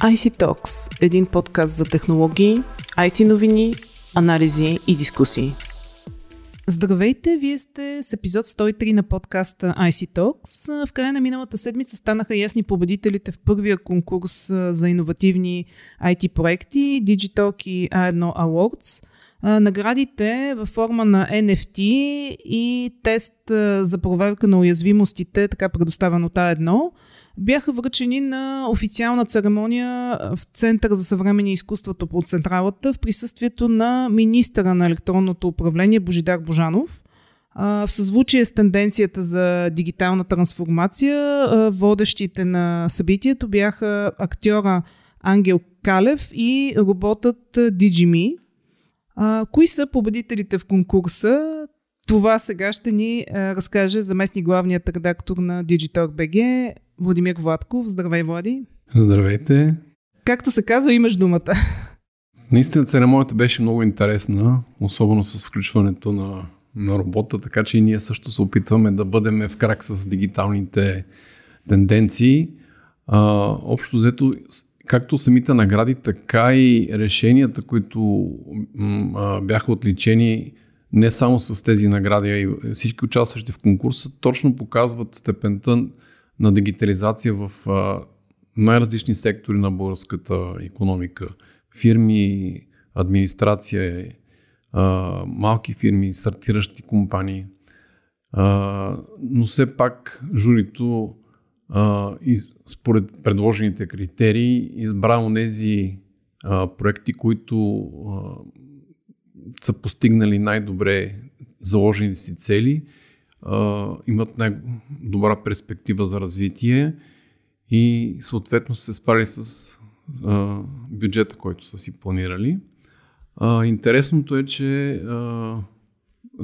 IC Talks – един подкаст за технологии, IT новини, анализи и дискусии. Здравейте, вие сте с епизод 103 на подкаста IC Talks. В края на миналата седмица станаха ясни победителите в първия конкурс за иновативни IT проекти Digitalk и A1 Awards. Наградите във форма на NFT и тест за проверка на уязвимостите, така предоставен от A1, бяха връчени на официална церемония в Центъра за съвременни изкуствата по Централата в присъствието на министъра на електронното управление Божидар Божанов. В съзвучие с тенденцията за дигитална трансформация, водещите на събитието бяха актьора Ангел Калев и роботът DigiMe. Кои са победителите в конкурса? Това сега ще ни разкаже заместник главният редактор на Digitalk BG Владимир Владков. Здравей, Влади. Здравейте. Както се казва, имаш думата. Наистина церемонията беше много интересна, особено с включването на, на робота, така че и ние също се опитваме да бъдем в крак с дигиталните тенденции. А, общо взето, както самите награди, така и решенията, които м- бяха отличени не само с тези награди, а и всички участващи в конкурса, точно показват степента на дигитализация в най-различни сектори на българската економика. Фирми, администрация, малки фирми, стартиращи компании. Но все пак журито според предложените критерии избра тези проекти, които са постигнали най-добре заложените си цели – имат най-добра перспектива за развитие и съответно се справили с а, бюджета, който са си планирали. А, интересното е, че а,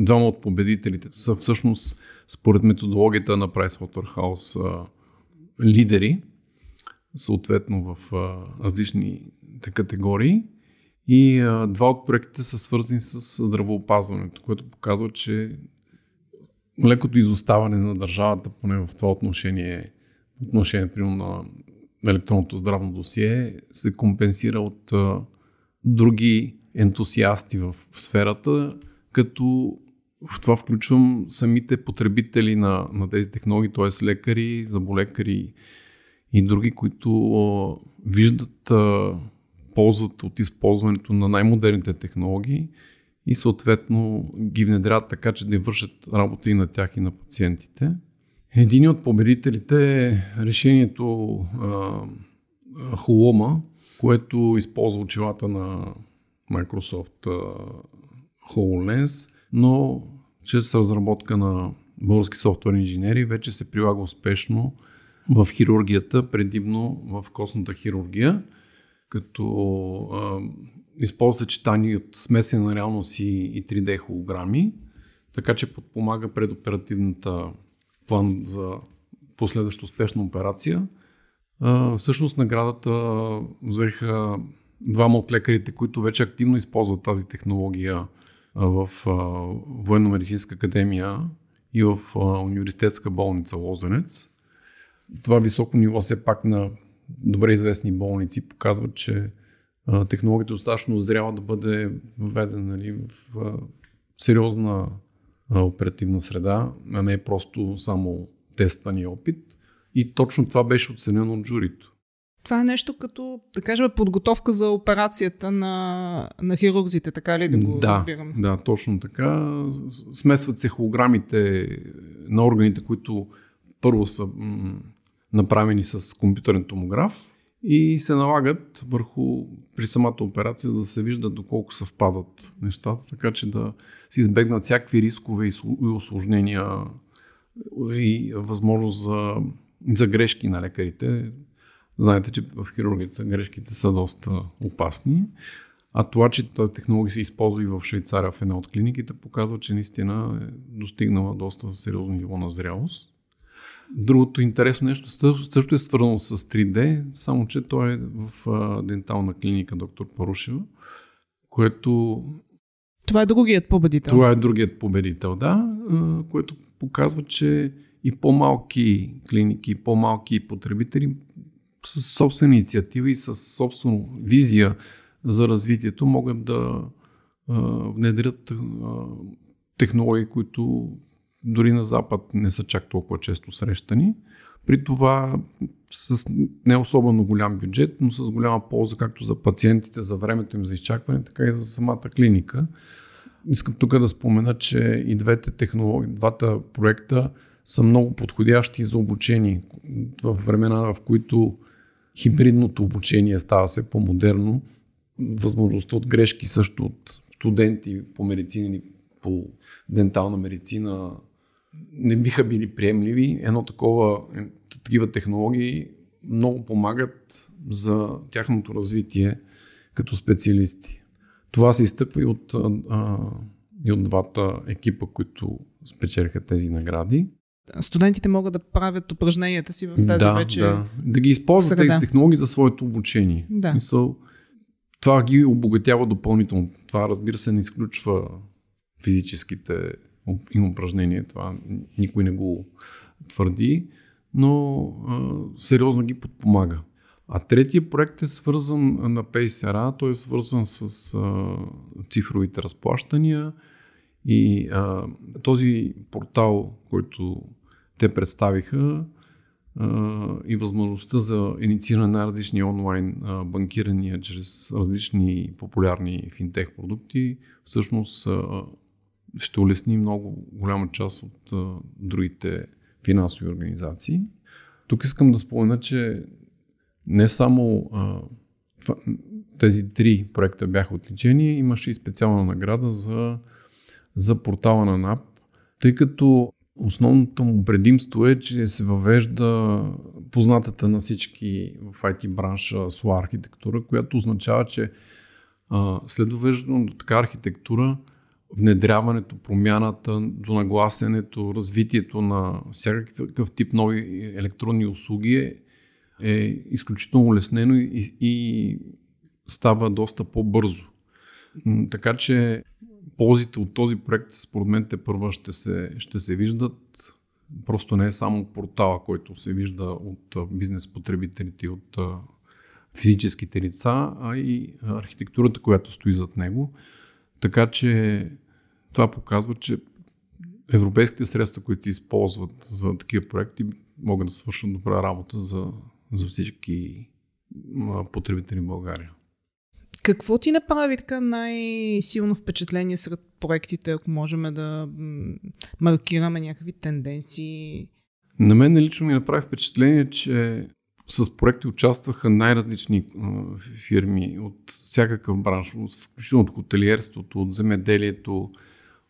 двама от победителите са всъщност според методологията на Pricewaterhouse лидери, съответно в а, различни категории. И а, два от проектите са свързани с здравеопазването, което показва, че лекото изоставане на държавата, поне в това отношение, отношение примерно на електронното здравно досие, се компенсира от а, други ентусиасти в, в сферата, като в това включвам самите потребители на, на тези технологии, т.е. лекари, заболекари и други, които а, виждат а, ползата от използването на най-модерните технологии и съответно ги внедрят така, че да вършат работа и на тях и на пациентите. Един от победителите е решението а, Холома, което използва очилата на Microsoft а, HoloLens, но чрез разработка на български софтуерни инженери вече се прилага успешно в хирургията, предимно в костната хирургия, като а, използва съчетани от смесена реалност и, 3D холограми, така че подпомага предоперативната план за последваща успешна операция. Всъщност наградата взеха двама от лекарите, които вече активно използват тази технология в Военно-медицинска академия и в университетска болница Лозенец. Това високо ниво все пак на добре известни болници показва, че технологията е достатъчно зряла да бъде введена нали, в сериозна оперативна среда, а не просто само тествани опит. И точно това беше оценено от журито. Това е нещо като, да кажем, подготовка за операцията на, на хирурзите, така ли да го да, разбирам? Да, точно така. Смесват се холограмите на органите, които първо са м- направени с компютърен томограф и се налагат върху при самата операция, да се вижда доколко съвпадат нещата, така че да се избегнат всякакви рискове и осложнения и възможност за, за грешки на лекарите. Знаете, че в хирургията грешките са доста опасни. А това, че тази технология се използва и в Швейцария в една от клиниките, показва, че наистина е достигнала доста сериозно ниво на зрялост. Другото интересно нещо също е свързано с 3D, само че той е в дентална клиника доктор Парушева, което... Това е другият победител. Това е другият победител, да, което показва, че и по-малки клиники, и по-малки потребители с собствена инициатива и с собствена визия за развитието могат да а, внедрят технологии, които дори на Запад не са чак толкова често срещани. При това с не особено голям бюджет, но с голяма полза както за пациентите, за времето им за изчакване, така и за самата клиника. Искам тук да спомена, че и двете технологии, двата проекта са много подходящи за обучение. В времена, в които хибридното обучение става все по-модерно, възможността от грешки също от студенти по медицина или по дентална медицина не биха били приемливи. Едно такова, е, такива технологии много помагат за тяхното развитие като специалисти. Това се изтъква и от, а, и от двата екипа, които спечелиха тези награди. Студентите могат да правят упражненията си в тази да, вече. Да, да ги използват среда. тези технологии за своето обучение. Да. Мисъл, това ги обогатява допълнително. Това, разбира се, не изключва физическите им упражнения. Това никой не го твърди, но а, сериозно ги подпомага. А третия проект е свързан на PaySera, той е свързан с а, цифровите разплащания и а, този портал, който те представиха а, и възможността за иницииране на различни онлайн а, банкирания чрез различни популярни финтех продукти, всъщност а, ще улесни много голяма част от а, другите финансови организации. Тук искам да спомена, че не само а, тези три проекта бяха отличени, имаше и специална награда за, за портала на НАП, тъй като основното му предимство е, че се въвежда познатата на всички в IT бранша SOA архитектура, която означава, че а, след въвеждането на така архитектура, внедряването, промяната, донагласенето, развитието на всякакъв тип нови електронни услуги е, е изключително улеснено и, и става доста по-бързо. Така че ползите от този проект, според мен, те първа ще се, ще се виждат. Просто не е само портала, който се вижда от бизнес потребителите, от физическите лица, а и архитектурата, която стои зад него. Така че това показва, че европейските средства, които използват за такива проекти, могат да свършат добра работа за, за всички потребители в България. Какво ти направи така най-силно впечатление сред проектите, ако можем да маркираме някакви тенденции? На мен лично ми направи впечатление, че с проекти участваха най-различни фирми от всякакъв бранш, включително от хотелиерството, от земеделието,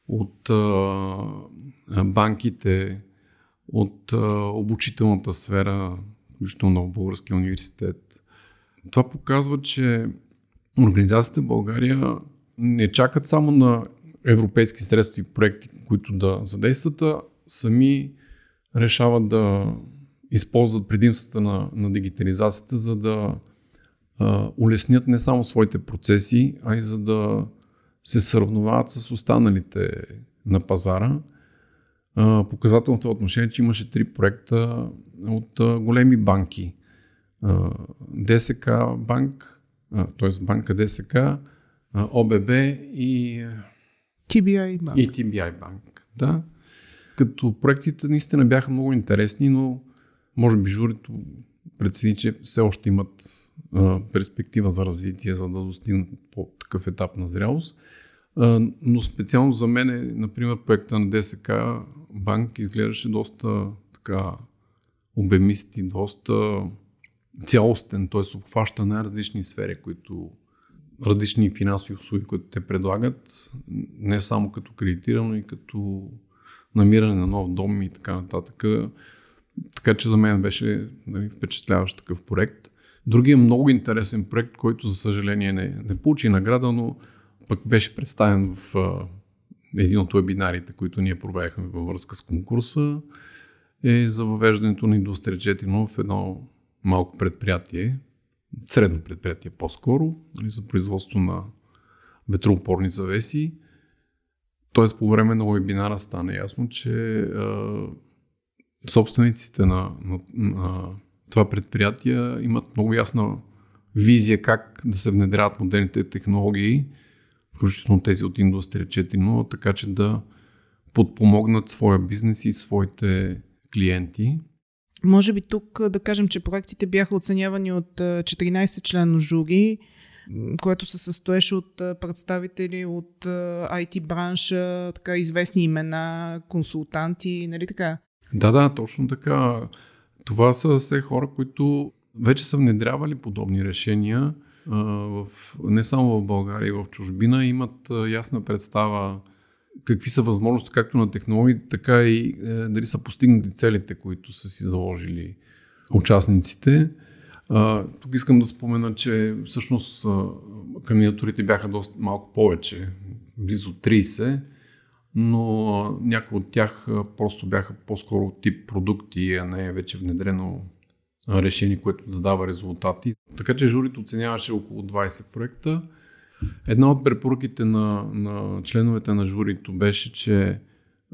от а, банките, от а, обучителната сфера, включително в Българския университет. Това показва, че организациите в България не чакат само на европейски средства и проекти, които да задействат, а сами решават да използват предимствата на, на дигитализацията, за да а, улеснят не само своите процеси, а и за да се сравновават с останалите на пазара. Показателно в това отношение, че имаше три проекта от големи банки. ДСК банк, т.е. банка ДСК, ОББ и TBI банк. И TBI банк, да. Като проектите наистина бяха много интересни, но може би журито прецени, че все още имат а, перспектива за развитие, за да достигнат по такъв етап на зрялост. А, но специално за мен, е, например, проекта на ДСК банк изглеждаше доста така обемист и доста цялостен, т.е. обхваща най-различни сфери, които различни финансови услуги, които те предлагат, не само като кредитирано, и като намиране на нов дом и така нататък. Така че за мен беше нали, впечатляващ такъв проект. Другия много интересен проект, който за съжаление не, не получи награда, но пък беше представен в а, един от вебинарите, които ние проведахме във връзка с конкурса, е за въвеждането на индустрия 4.0 в едно малко предприятие, средно предприятие по-скоро, нали, за производство на ветроопорни завеси. Тоест по време на вебинара стана ясно, че а, собствениците на, на, на това предприятия имат много ясна визия как да се внедряват модерните технологии, включително тези от индустрия 4.0, така че да подпомогнат своя бизнес и своите клиенти. Може би тук да кажем, че проектите бяха оценявани от 14 члено жури, което се състоеше от представители от IT бранша, така известни имена, консултанти, нали така? Да, да, точно така. Това са все хора, които вече са внедрявали подобни решения в, не само в България, и в чужбина, имат ясна представа какви са възможности както на технологиите, така и е, дали са постигнати целите, които са си заложили участниците. А, тук искам да спомена, че всъщност а, кандидатурите бяха доста малко повече, близо 30, но някои от тях просто бяха по-скоро тип продукти, а не вече внедрено решение, което да дава резултати. Така че журито оценяваше около 20 проекта. Една от препоръките на, на членовете на журито беше, че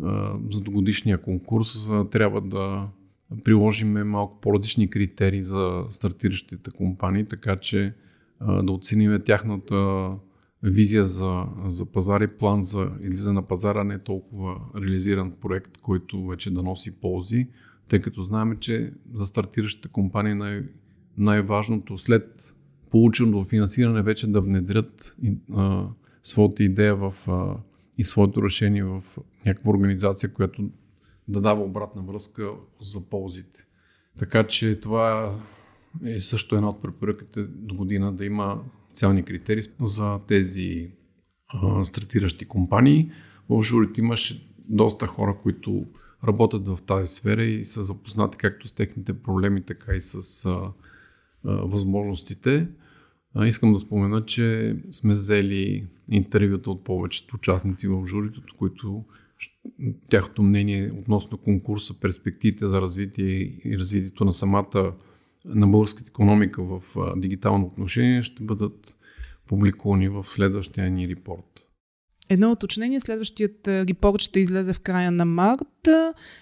а, за годишния конкурс а, трябва да приложиме малко по-различни критерии за стартиращите компании, така че а, да оцениме тяхната визия за, за пазар и план за излизане на пазара, не толкова реализиран проект, който вече да носи ползи, тъй като знаем, че за стартиращите компании най- най-важното след полученото финансиране вече да внедрят а, своята идея в, а, и своето решение в някаква организация, която да дава обратна връзка за ползите. Така че това е също една от препоръките до година да има специални критерии за тези а, стартиращи компании. В журито имаше доста хора, които работят в тази сфера и са запознати както с техните проблеми, така и с а, а, възможностите. А, искам да спомена, че сме взели интервюта от повечето участници в журито, които тяхното мнение относно конкурса, перспективите за развитие и развитието на самата на българската економика в дигитално отношение ще бъдат публикувани в следващия ни репорт. Едно уточнение, следващият репорт ще излезе в края на март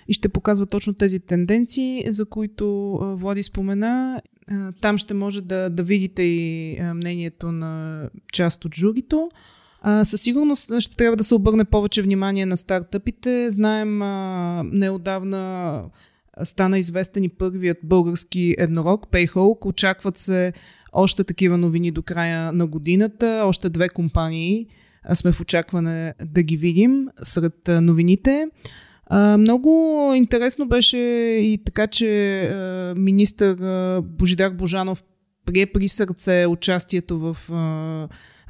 и ще показва точно тези тенденции, за които Влади спомена. Там ще може да, да видите и мнението на част от журито. Със сигурност ще трябва да се обърне повече внимание на стартъпите. Знаем, а, неодавна стана известен и първият български еднорог, Payhawk. Очакват се още такива новини до края на годината. Още две компании сме в очакване да ги видим сред новините. Много интересно беше и така, че министър Божидар Божанов прие при сърце участието в,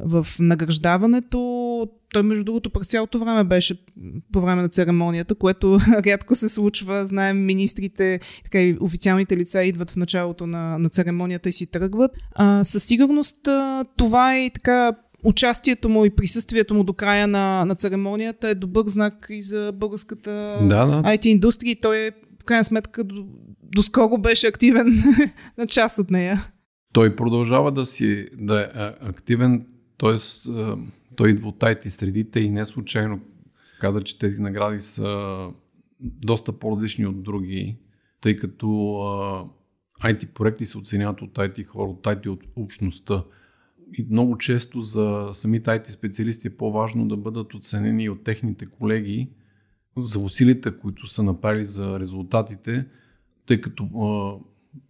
в награждаването. Той, между другото, през цялото време беше по време на церемонията, което рядко се случва. Знаем, министрите, така и официалните лица идват в началото на, на церемонията и си тръгват. А, със сигурност а, това е така участието му и присъствието му до края на, на церемонията е добър знак и за българската да, да. IT индустрия. Той е, в крайна сметка, до, доскоро беше активен на част от нея. Той продължава да си да е активен, т.е. той идва от IT средите и не случайно каза, че тези награди са доста по-различни от други, тъй като IT проекти се оценяват от IT хора, от IT от общността. И много често за самите IT специалисти е по-важно да бъдат оценени от техните колеги за усилията, които са направили за резултатите, тъй като а,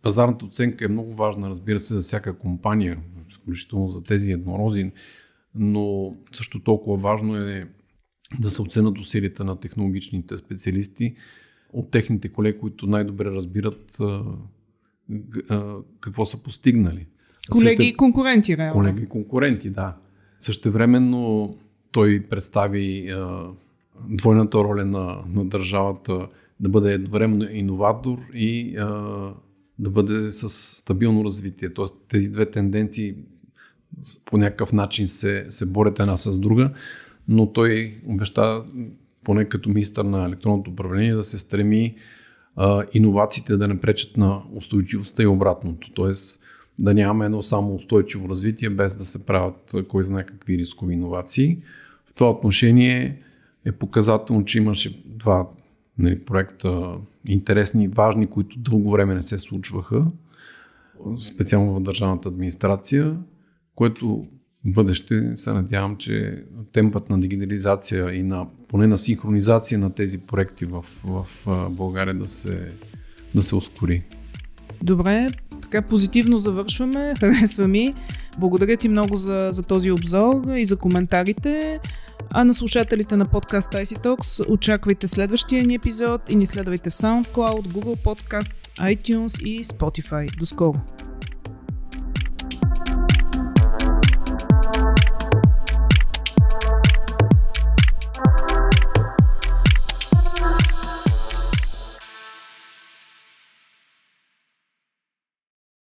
пазарната оценка е много важна, разбира се, за всяка компания, включително за тези еднорози, но също толкова важно е да се оценят усилията на технологичните специалисти от техните колеги, които най-добре разбират а, а, какво са постигнали. Колеги и конкуренти, реално. Колеги и конкуренти, да. Същевременно той представи а, двойната роля на, на държавата да бъде едновременно иноватор и а, да бъде с стабилно развитие. Тоест тези две тенденции по някакъв начин се, се борят една с друга, но той обеща, поне като министър на електронното управление, да се стреми а, иновациите да не пречат на устойчивостта и обратното. Тоест да нямаме едно само устойчиво развитие, без да се правят кой знае какви рискови иновации. В това отношение е показателно, че имаше два нали, проекта интересни важни, които дълго време не се случваха, специално в държавната администрация, което бъдеще се надявам, че темпът на дигитализация и на поне на синхронизация на тези проекти в, в България да се, да се ускори. Добре, така позитивно завършваме. Харесва ми. Благодаря ти много за, за този обзор и за коментарите. А на слушателите на подкаст IC Talks очаквайте следващия ни епизод и ни следвайте в SoundCloud, Google Podcasts, iTunes и Spotify. До скоро!